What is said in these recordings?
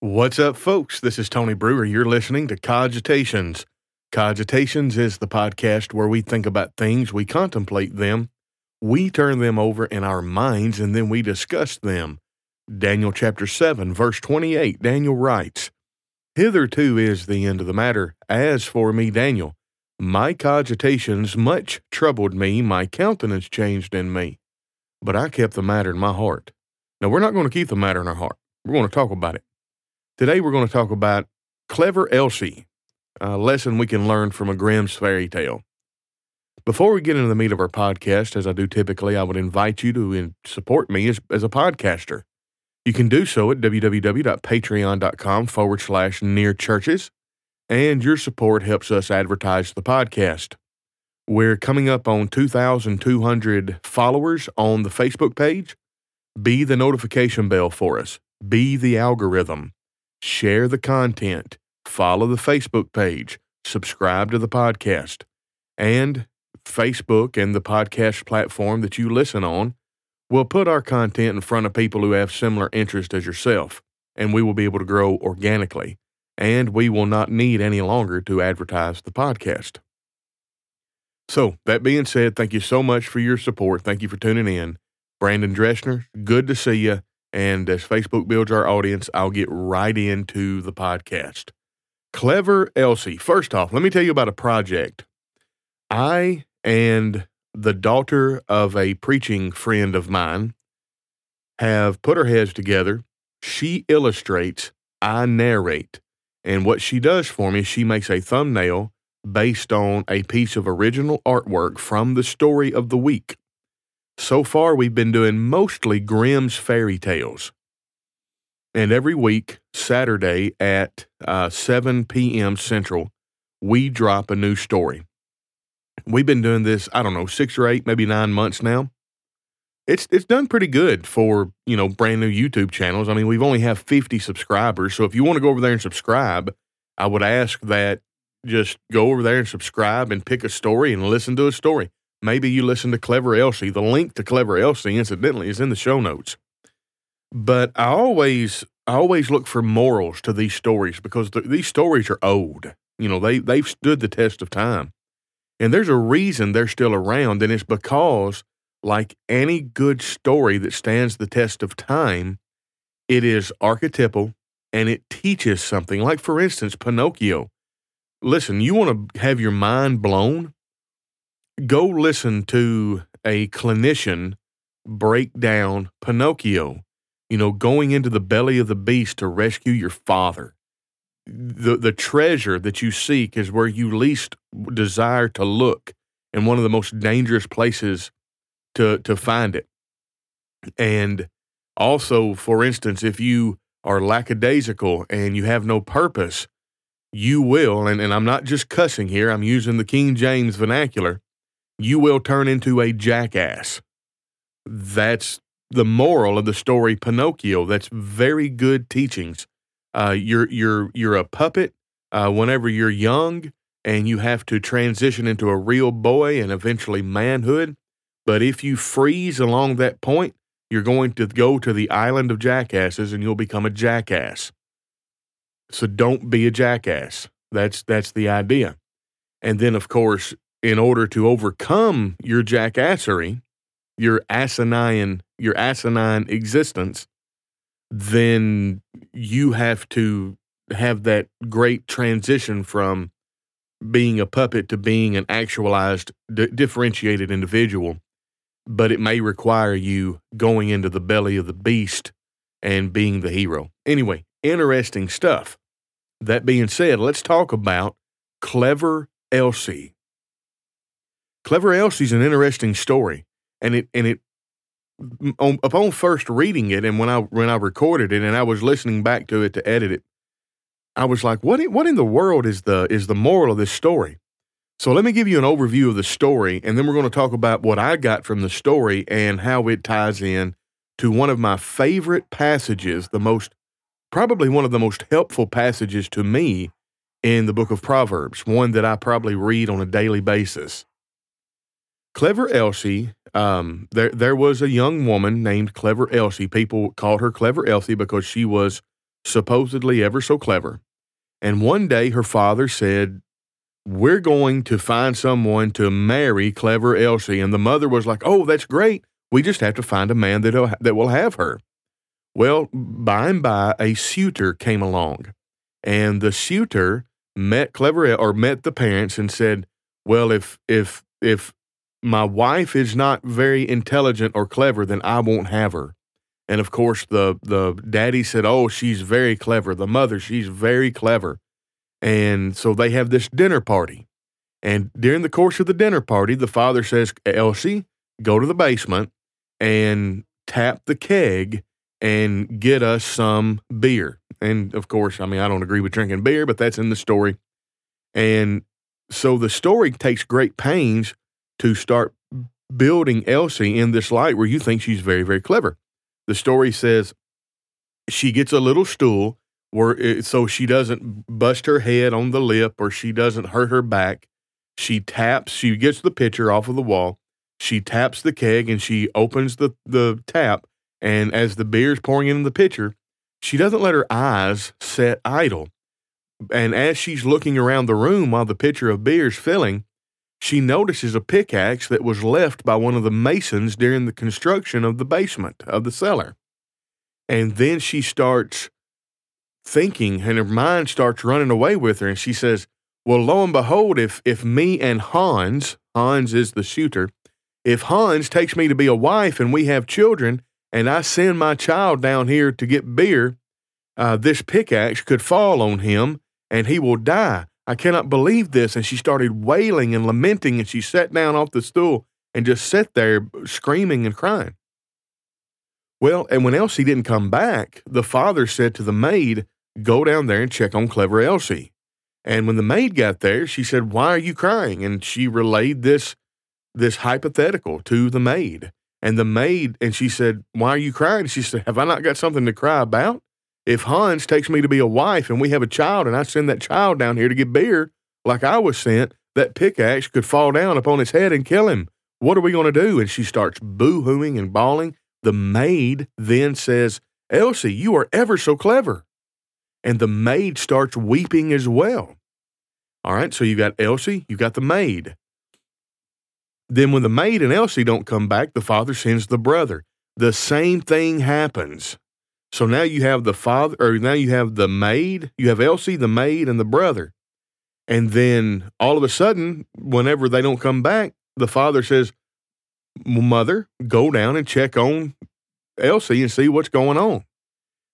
What's up, folks? This is Tony Brewer. You're listening to Cogitations. Cogitations is the podcast where we think about things, we contemplate them, we turn them over in our minds, and then we discuss them. Daniel chapter 7, verse 28, Daniel writes, Hitherto is the end of the matter. As for me, Daniel, my cogitations much troubled me, my countenance changed in me, but I kept the matter in my heart. Now, we're not going to keep the matter in our heart. We're going to talk about it. Today, we're going to talk about Clever Elsie, a lesson we can learn from a Grimm's fairy tale. Before we get into the meat of our podcast, as I do typically, I would invite you to support me as, as a podcaster. You can do so at www.patreon.com forward slash near churches, and your support helps us advertise the podcast. We're coming up on 2,200 followers on the Facebook page. Be the notification bell for us, be the algorithm share the content, follow the Facebook page, subscribe to the podcast, and Facebook and the podcast platform that you listen on will put our content in front of people who have similar interest as yourself, and we will be able to grow organically, and we will not need any longer to advertise the podcast. So, that being said, thank you so much for your support. Thank you for tuning in. Brandon Dressner, good to see you. And as Facebook builds our audience, I'll get right into the podcast. Clever Elsie. First off, let me tell you about a project. I and the daughter of a preaching friend of mine have put our heads together. She illustrates, I narrate. And what she does for me, she makes a thumbnail based on a piece of original artwork from the story of the week. So far, we've been doing mostly Grimm's fairy tales. And every week, Saturday at uh, 7 p.m. Central, we drop a new story. We've been doing this, I don't know, six or eight, maybe nine months now. It's it's done pretty good for you know brand new YouTube channels. I mean, we've only have 50 subscribers, so if you want to go over there and subscribe, I would ask that just go over there and subscribe and pick a story and listen to a story maybe you listen to Clever Elsie. The link to Clever Elsie, incidentally, is in the show notes. But I always, I always look for morals to these stories because the, these stories are old. You know, they they've stood the test of time, and there's a reason they're still around, and it's because, like any good story that stands the test of time, it is archetypal and it teaches something. Like for instance, Pinocchio. Listen, you want to have your mind blown? Go listen to a clinician break down Pinocchio, you know, going into the belly of the beast to rescue your father. The, the treasure that you seek is where you least desire to look and one of the most dangerous places to, to find it. And also, for instance, if you are lackadaisical and you have no purpose, you will, and, and I'm not just cussing here, I'm using the King James vernacular you will turn into a jackass. That's the moral of the story Pinocchio. That's very good teachings. Uh, you're you're you're a puppet uh, whenever you're young, and you have to transition into a real boy and eventually manhood. But if you freeze along that point, you're going to go to the island of jackasses, and you'll become a jackass. So don't be a jackass. That's that's the idea. And then, of course, in order to overcome your jackassery, your asinine, your asinine existence, then you have to have that great transition from being a puppet to being an actualized, d- differentiated individual. But it may require you going into the belly of the beast and being the hero. Anyway, interesting stuff. That being said, let's talk about Clever Elsie. Clever Elsie's an interesting story, and it and it on, upon first reading it, and when I when I recorded it, and I was listening back to it to edit it, I was like, what what in the world is the is the moral of this story? So let me give you an overview of the story, and then we're going to talk about what I got from the story and how it ties in to one of my favorite passages, the most probably one of the most helpful passages to me in the book of Proverbs, one that I probably read on a daily basis. Clever Elsie, um, there there was a young woman named Clever Elsie. People called her Clever Elsie because she was supposedly ever so clever. And one day her father said, We're going to find someone to marry clever Elsie. And the mother was like, Oh, that's great. We just have to find a man that, that will have her. Well, by and by, a suitor came along, and the suitor met clever or met the parents and said, "Well, if if if my wife is not very intelligent or clever, then I won't have her." And of course, the the daddy said, "Oh, she's very clever." The mother, she's very clever, and so they have this dinner party. And during the course of the dinner party, the father says, "Elsie, go to the basement and tap the keg and get us some beer. And of course, I mean, I don't agree with drinking beer, but that's in the story. And so the story takes great pains to start building Elsie in this light where you think she's very, very clever. The story says she gets a little stool where it, so she doesn't bust her head on the lip or she doesn't hurt her back. She taps, she gets the pitcher off of the wall. She taps the keg and she opens the, the tap and as the beer's pouring into the pitcher, she doesn't let her eyes set idle. And as she's looking around the room while the pitcher of beer's filling, she notices a pickaxe that was left by one of the masons during the construction of the basement of the cellar. And then she starts thinking, and her mind starts running away with her. And she says, Well, lo and behold, if, if me and Hans, Hans is the suitor, if Hans takes me to be a wife and we have children, and I send my child down here to get beer, uh, this pickaxe could fall on him and he will die. I cannot believe this. And she started wailing and lamenting, and she sat down off the stool and just sat there screaming and crying. Well, and when Elsie didn't come back, the father said to the maid, Go down there and check on clever Elsie. And when the maid got there, she said, Why are you crying? And she relayed this, this hypothetical to the maid. And the maid, and she said, Why are you crying? She said, Have I not got something to cry about? If Hans takes me to be a wife and we have a child and I send that child down here to get beer, like I was sent, that pickaxe could fall down upon his head and kill him. What are we going to do? And she starts boo hooing and bawling. The maid then says, Elsie, you are ever so clever. And the maid starts weeping as well. All right, so you got Elsie, you got the maid. Then, when the maid and Elsie don't come back, the father sends the brother. The same thing happens. So now you have the father, or now you have the maid, you have Elsie, the maid, and the brother. And then all of a sudden, whenever they don't come back, the father says, Mother, go down and check on Elsie and see what's going on.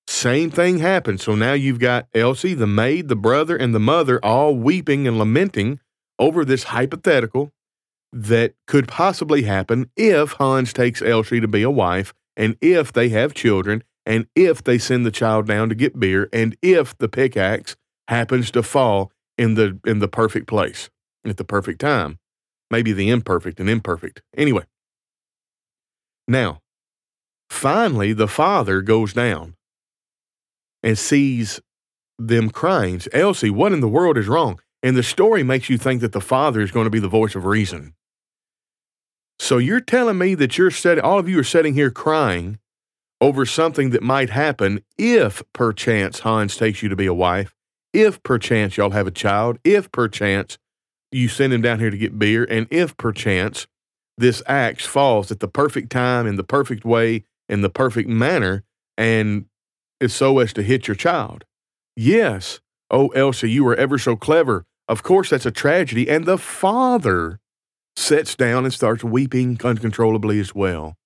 Same thing happens. So now you've got Elsie, the maid, the brother, and the mother all weeping and lamenting over this hypothetical that could possibly happen if Hans takes Elsie to be a wife, and if they have children, and if they send the child down to get beer, and if the pickaxe happens to fall in the in the perfect place at the perfect time, maybe the imperfect and imperfect. Anyway, now finally the father goes down and sees them crying. Elsie, what in the world is wrong? And the story makes you think that the father is going to be the voice of reason. So you're telling me that you're setting, all of you are sitting here crying over something that might happen if perchance Hans takes you to be a wife, if perchance y'all have a child, if perchance you send him down here to get beer, and if perchance this axe falls at the perfect time, in the perfect way, in the perfect manner, and is so as to hit your child. Yes, oh, Elsie, you were ever so clever. Of course, that's a tragedy. And the father sets down and starts weeping uncontrollably as well.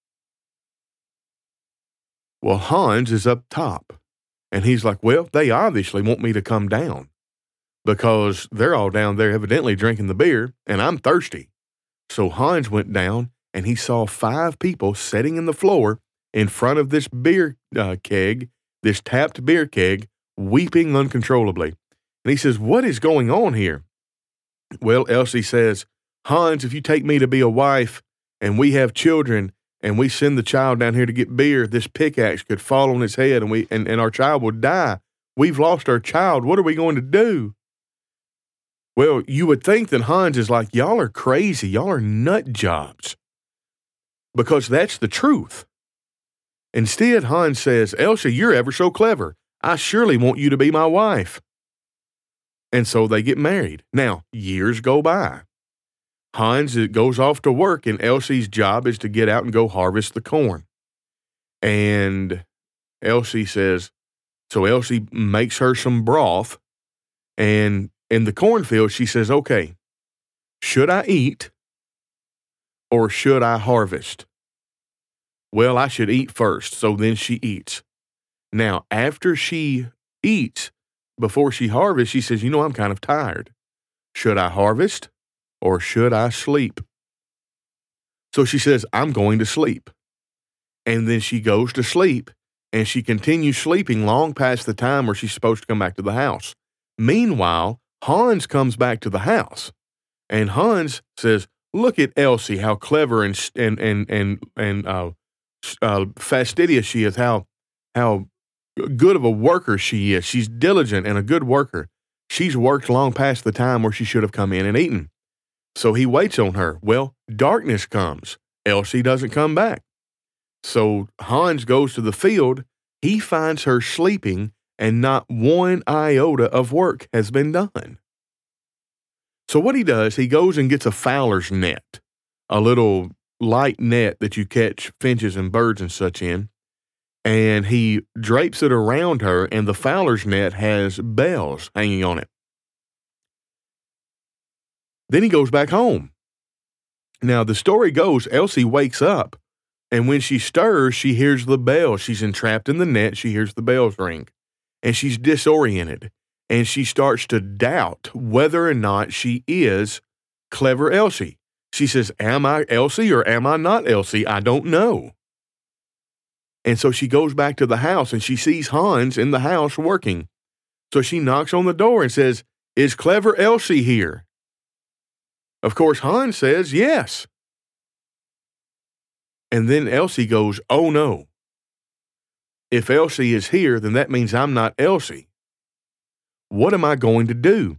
Well, Hans is up top, and he's like, Well, they obviously want me to come down because they're all down there evidently drinking the beer, and I'm thirsty. So Hans went down and he saw five people sitting in the floor in front of this beer uh, keg, this tapped beer keg, weeping uncontrollably. And he says, What is going on here? Well, Elsie says, Hans, if you take me to be a wife and we have children and we send the child down here to get beer, this pickaxe could fall on his head and we and, and our child would die. We've lost our child. What are we going to do? Well, you would think that Hans is like, y'all are crazy. Y'all are nut jobs. Because that's the truth. Instead, Hans says, Elsa, you're ever so clever. I surely want you to be my wife. And so they get married. Now, years go by. Hans goes off to work, and Elsie's job is to get out and go harvest the corn. And Elsie says, so Elsie makes her some broth. And in the cornfield, she says, okay, should I eat or should I harvest? Well, I should eat first. So then she eats. Now, after she eats, before she harvests, she says, You know, I'm kind of tired. Should I harvest or should I sleep? So she says, I'm going to sleep. And then she goes to sleep and she continues sleeping long past the time where she's supposed to come back to the house. Meanwhile, Hans comes back to the house and Hans says, Look at Elsie, how clever and, and, and, and, and uh, uh, fastidious she is, how, how good of a worker she is. She's diligent and a good worker. She's worked long past the time where she should have come in and eaten. So he waits on her. Well, darkness comes. Elsie doesn't come back. So Hans goes to the field. He finds her sleeping, and not one iota of work has been done. So what he does, he goes and gets a fowler's net, a little light net that you catch finches and birds and such in and he drapes it around her, and the fowler's net has bells hanging on it. Then he goes back home. Now, the story goes Elsie wakes up, and when she stirs, she hears the bell. She's entrapped in the net. She hears the bells ring, and she's disoriented, and she starts to doubt whether or not she is clever Elsie. She says, Am I Elsie or am I not Elsie? I don't know. And so she goes back to the house and she sees Hans in the house working. So she knocks on the door and says, Is clever Elsie here? Of course, Hans says, Yes. And then Elsie goes, Oh no. If Elsie is here, then that means I'm not Elsie. What am I going to do?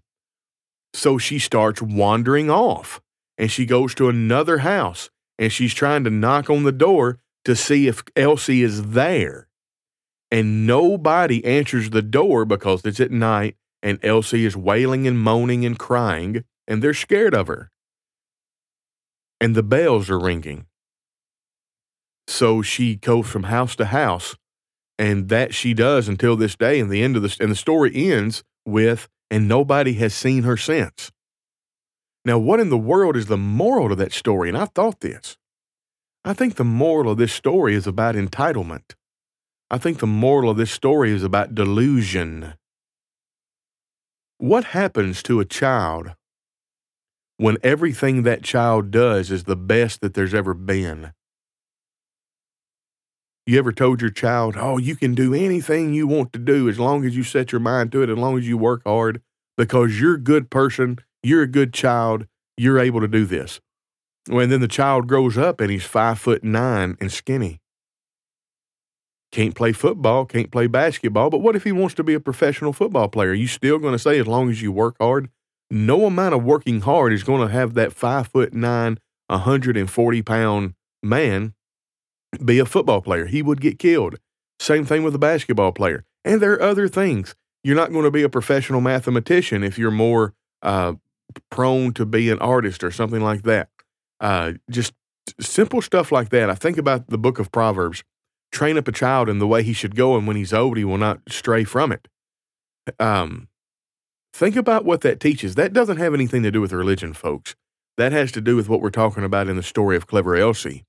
So she starts wandering off and she goes to another house and she's trying to knock on the door to see if Elsie is there. And nobody answers the door because it's at night and Elsie is wailing and moaning and crying, and they're scared of her. And the bells are ringing. So she goes from house to house, and that she does until this day. And the end of the and the story ends with, and nobody has seen her since. Now, what in the world is the moral to that story? And I thought this. I think the moral of this story is about entitlement. I think the moral of this story is about delusion. What happens to a child when everything that child does is the best that there's ever been? You ever told your child, oh, you can do anything you want to do as long as you set your mind to it, as long as you work hard, because you're a good person, you're a good child, you're able to do this. When then the child grows up and he's five foot nine and skinny. Can't play football, can't play basketball, but what if he wants to be a professional football player? Are you still going to say as long as you work hard? No amount of working hard is going to have that five foot nine, 140 pound man be a football player. He would get killed. Same thing with a basketball player. And there are other things. You're not going to be a professional mathematician if you're more uh, prone to be an artist or something like that. Uh, just simple stuff like that. I think about the book of Proverbs train up a child in the way he should go, and when he's old, he will not stray from it. Um, think about what that teaches. That doesn't have anything to do with religion, folks. That has to do with what we're talking about in the story of Clever Elsie.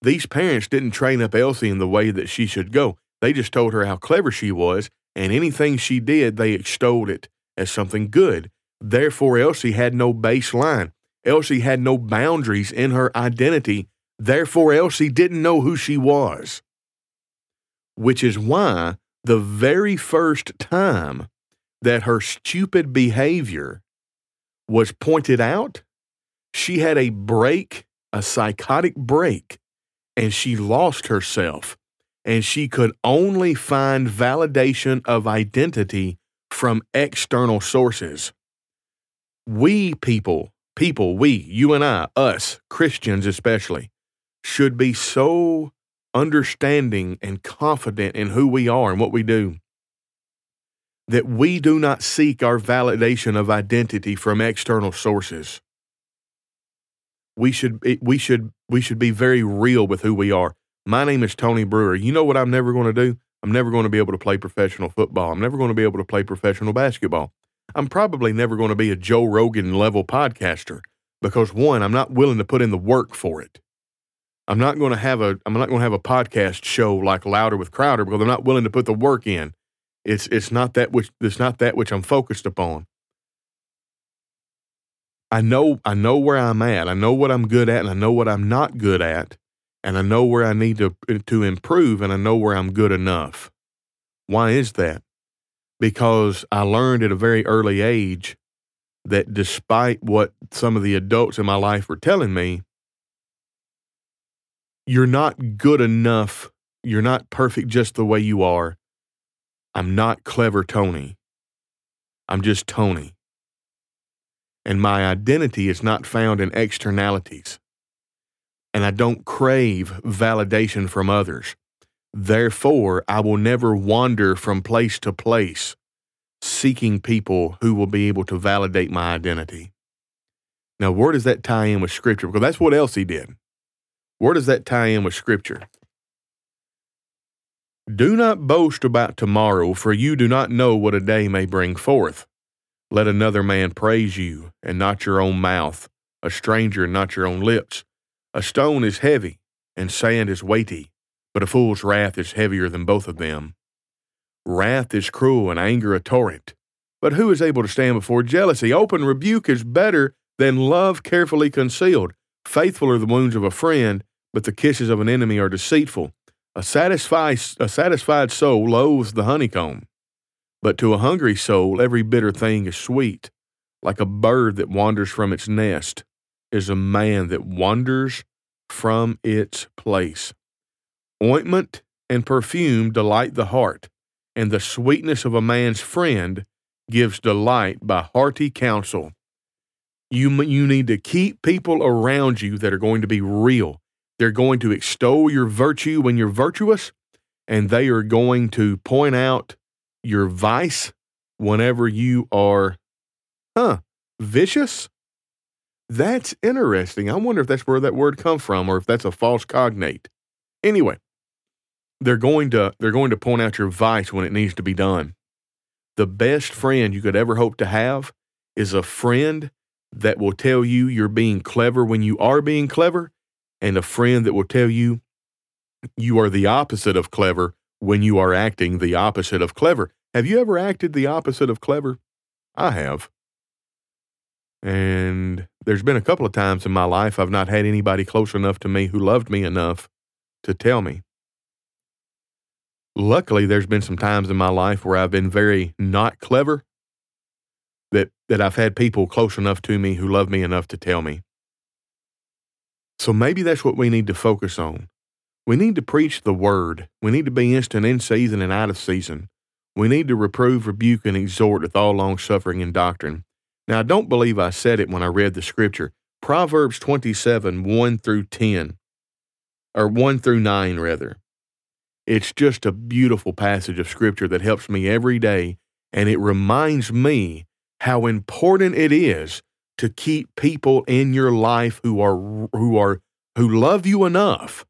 These parents didn't train up Elsie in the way that she should go. They just told her how clever she was, and anything she did, they extolled it as something good. Therefore, Elsie had no baseline. Elsie had no boundaries in her identity. Therefore, Elsie didn't know who she was. Which is why the very first time that her stupid behavior was pointed out, she had a break, a psychotic break, and she lost herself. And she could only find validation of identity from external sources. We people people, we, you and I, us, Christians especially, should be so understanding and confident in who we are and what we do that we do not seek our validation of identity from external sources. We should we should we should be very real with who we are. My name is Tony Brewer. You know what I'm never going to do? I'm never going to be able to play professional football. I'm never going to be able to play professional basketball. I'm probably never going to be a Joe Rogan level podcaster because one, I'm not willing to put in the work for it. I'm not going to have a I'm not going to have a podcast show like Louder with Crowder because I'm not willing to put the work in. It's it's not that which it's not that which I'm focused upon. I know I know where I'm at. I know what I'm good at and I know what I'm not good at. And I know where I need to eh, to improve and I know where I'm good enough. Why is that? Because I learned at a very early age that despite what some of the adults in my life were telling me, you're not good enough. You're not perfect just the way you are. I'm not clever Tony. I'm just Tony. And my identity is not found in externalities. And I don't crave validation from others. Therefore, I will never wander from place to place seeking people who will be able to validate my identity. Now, where does that tie in with Scripture? Because that's what Elsie did. Where does that tie in with Scripture? Do not boast about tomorrow, for you do not know what a day may bring forth. Let another man praise you, and not your own mouth, a stranger, not your own lips. A stone is heavy, and sand is weighty, but a fool's wrath is heavier than both of them. Wrath is cruel, and anger a torrent. But who is able to stand before jealousy? Open rebuke is better than love carefully concealed. Faithful are the wounds of a friend, but the kisses of an enemy are deceitful. A satisfied, a satisfied soul loathes the honeycomb, but to a hungry soul every bitter thing is sweet. Like a bird that wanders from its nest is a man that wanders from its place. Ointment and perfume delight the heart, and the sweetness of a man's friend gives delight by hearty counsel. You, you need to keep people around you that are going to be real, they're going to extol your virtue when you're virtuous, and they are going to point out your vice whenever you are, huh, vicious. That's interesting. I wonder if that's where that word comes from or if that's a false cognate. Anyway, they're going to they're going to point out your vice when it needs to be done. The best friend you could ever hope to have is a friend that will tell you you're being clever when you are being clever and a friend that will tell you you are the opposite of clever when you are acting the opposite of clever. Have you ever acted the opposite of clever? I have. And there's been a couple of times in my life I've not had anybody close enough to me who loved me enough to tell me. Luckily, there's been some times in my life where I've been very not clever that, that I've had people close enough to me who love me enough to tell me. So maybe that's what we need to focus on. We need to preach the word. We need to be instant in season and out of season. We need to reprove, rebuke, and exhort with all long suffering and doctrine. Now, I don't believe I said it when I read the scripture. Proverbs 27, 1 through 10, or 1 through 9, rather. It's just a beautiful passage of scripture that helps me every day, and it reminds me how important it is to keep people in your life who are who are who love you enough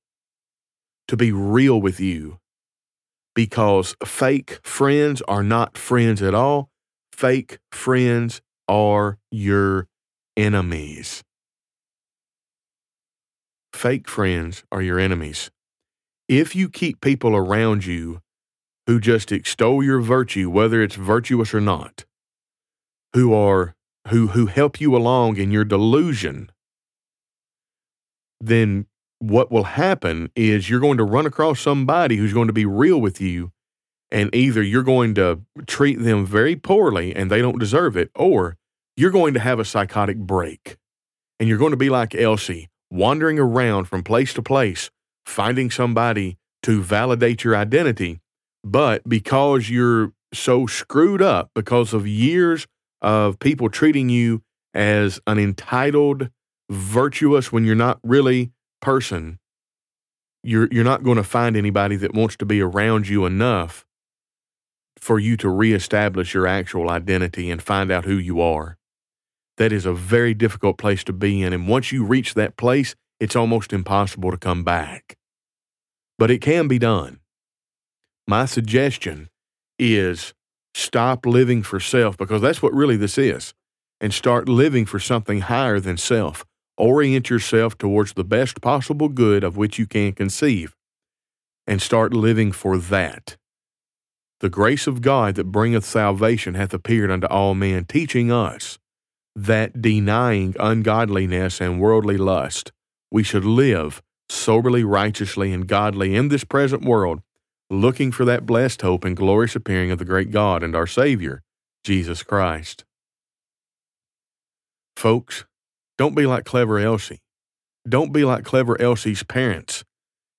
to be real with you. Because fake friends are not friends at all. Fake friends are your enemies. Fake friends are your enemies. If you keep people around you who just extol your virtue whether it's virtuous or not who are who who help you along in your delusion, then what will happen is you're going to run across somebody who's going to be real with you and either you're going to treat them very poorly and they don't deserve it or you're going to have a psychotic break. And you're going to be like Elsie wandering around from place to place finding somebody to validate your identity. But because you're so screwed up because of years of people treating you as an entitled, virtuous when you're not really person, you're you're not going to find anybody that wants to be around you enough for you to reestablish your actual identity and find out who you are. That is a very difficult place to be in. And once you reach that place, it's almost impossible to come back. But it can be done. My suggestion is stop living for self because that's what really this is and start living for something higher than self. Orient yourself towards the best possible good of which you can conceive and start living for that. The grace of God that bringeth salvation hath appeared unto all men, teaching us that denying ungodliness and worldly lust, we should live soberly, righteously, and godly in this present world, looking for that blessed hope and glorious appearing of the great God and our Savior, Jesus Christ. Folks, don't be like clever Elsie. Don't be like clever Elsie's parents.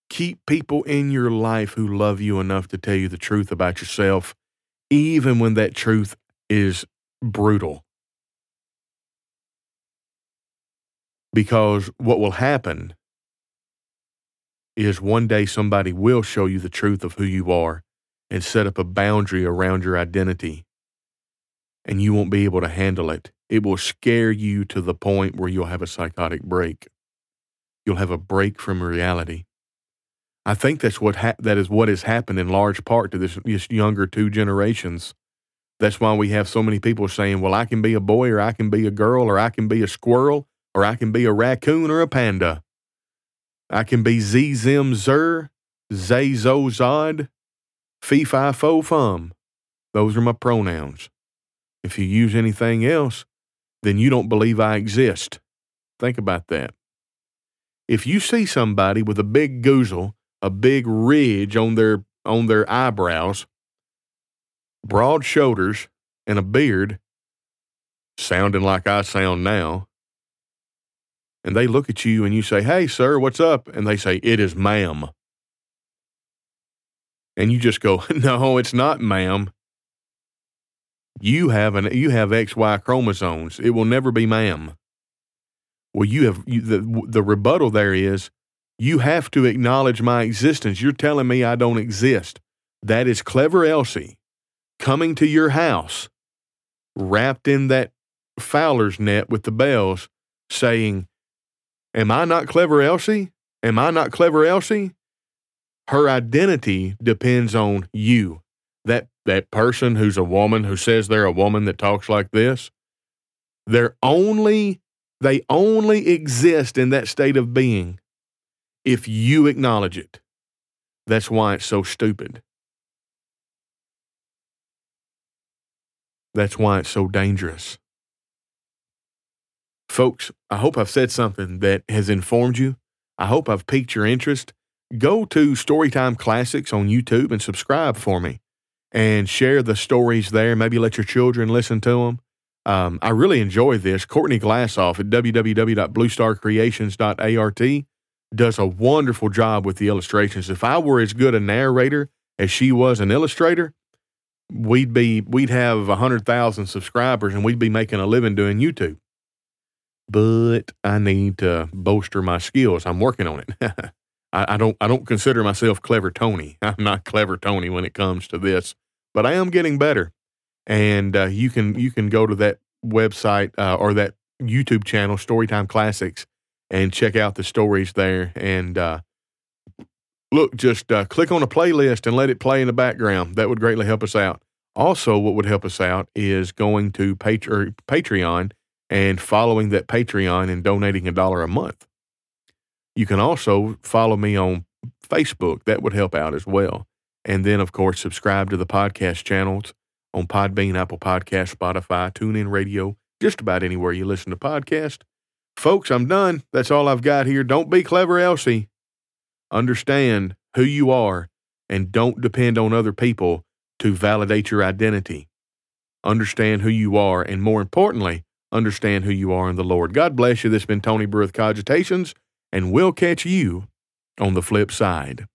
Keep people in your life who love you enough to tell you the truth about yourself, even when that truth is brutal. Because what will happen is one day somebody will show you the truth of who you are and set up a boundary around your identity, and you won't be able to handle it. It will scare you to the point where you'll have a psychotic break. You'll have a break from reality. I think that's what ha- that is what has happened in large part to this, this younger two generations. That's why we have so many people saying, "Well, I can be a boy, or I can be a girl, or I can be a squirrel, or I can be a raccoon or a panda. I can be Z Zim Zer, Zay Zo Zod, Fee Fi Fo Fum. Those are my pronouns. If you use anything else, then you don't believe I exist. Think about that. If you see somebody with a big goozle a big ridge on their on their eyebrows, broad shoulders, and a beard, sounding like I sound now. And they look at you and you say, Hey, sir, what's up? And they say, It is ma'am. And you just go, No, it's not ma'am. You have an you have XY chromosomes. It will never be ma'am. Well, you have you, the the rebuttal there is you have to acknowledge my existence. You're telling me I don't exist. That is clever Elsie coming to your house, wrapped in that fowler's net with the bells, saying, Am I not clever Elsie? Am I not clever Elsie? Her identity depends on you. That that person who's a woman who says they're a woman that talks like this, they're only they only exist in that state of being if you acknowledge it. That's why it's so stupid. That's why it's so dangerous. Folks, I hope I've said something that has informed you. I hope I've piqued your interest. Go to Storytime Classics on YouTube and subscribe for me and share the stories there. Maybe let your children listen to them. Um, I really enjoy this. Courtney Glassoff at www.bluestarcreations.art does a wonderful job with the illustrations. If I were as good a narrator as she was an illustrator, we'd be we'd have a hundred thousand subscribers and we'd be making a living doing YouTube. But I need to bolster my skills. I'm working on it. I, I don't I don't consider myself clever Tony. I'm not clever Tony when it comes to this, but I am getting better. And uh, you can you can go to that website uh, or that YouTube channel, Storytime Classics, and check out the stories there. And uh, look, just uh, click on a playlist and let it play in the background. That would greatly help us out. Also, what would help us out is going to Patreon and following that Patreon and donating a dollar a month. You can also follow me on Facebook. That would help out as well. And then, of course, subscribe to the podcast channels on Podbean, Apple Podcast, Spotify, TuneIn Radio, just about anywhere you listen to podcasts. Folks, I'm done. That's all I've got here. Don't be clever, Elsie. Understand who you are and don't depend on other people to validate your identity. Understand who you are, and more importantly, understand who you are in the Lord. God bless you. This has been Tony Brewer Cogitations, and we'll catch you on the flip side.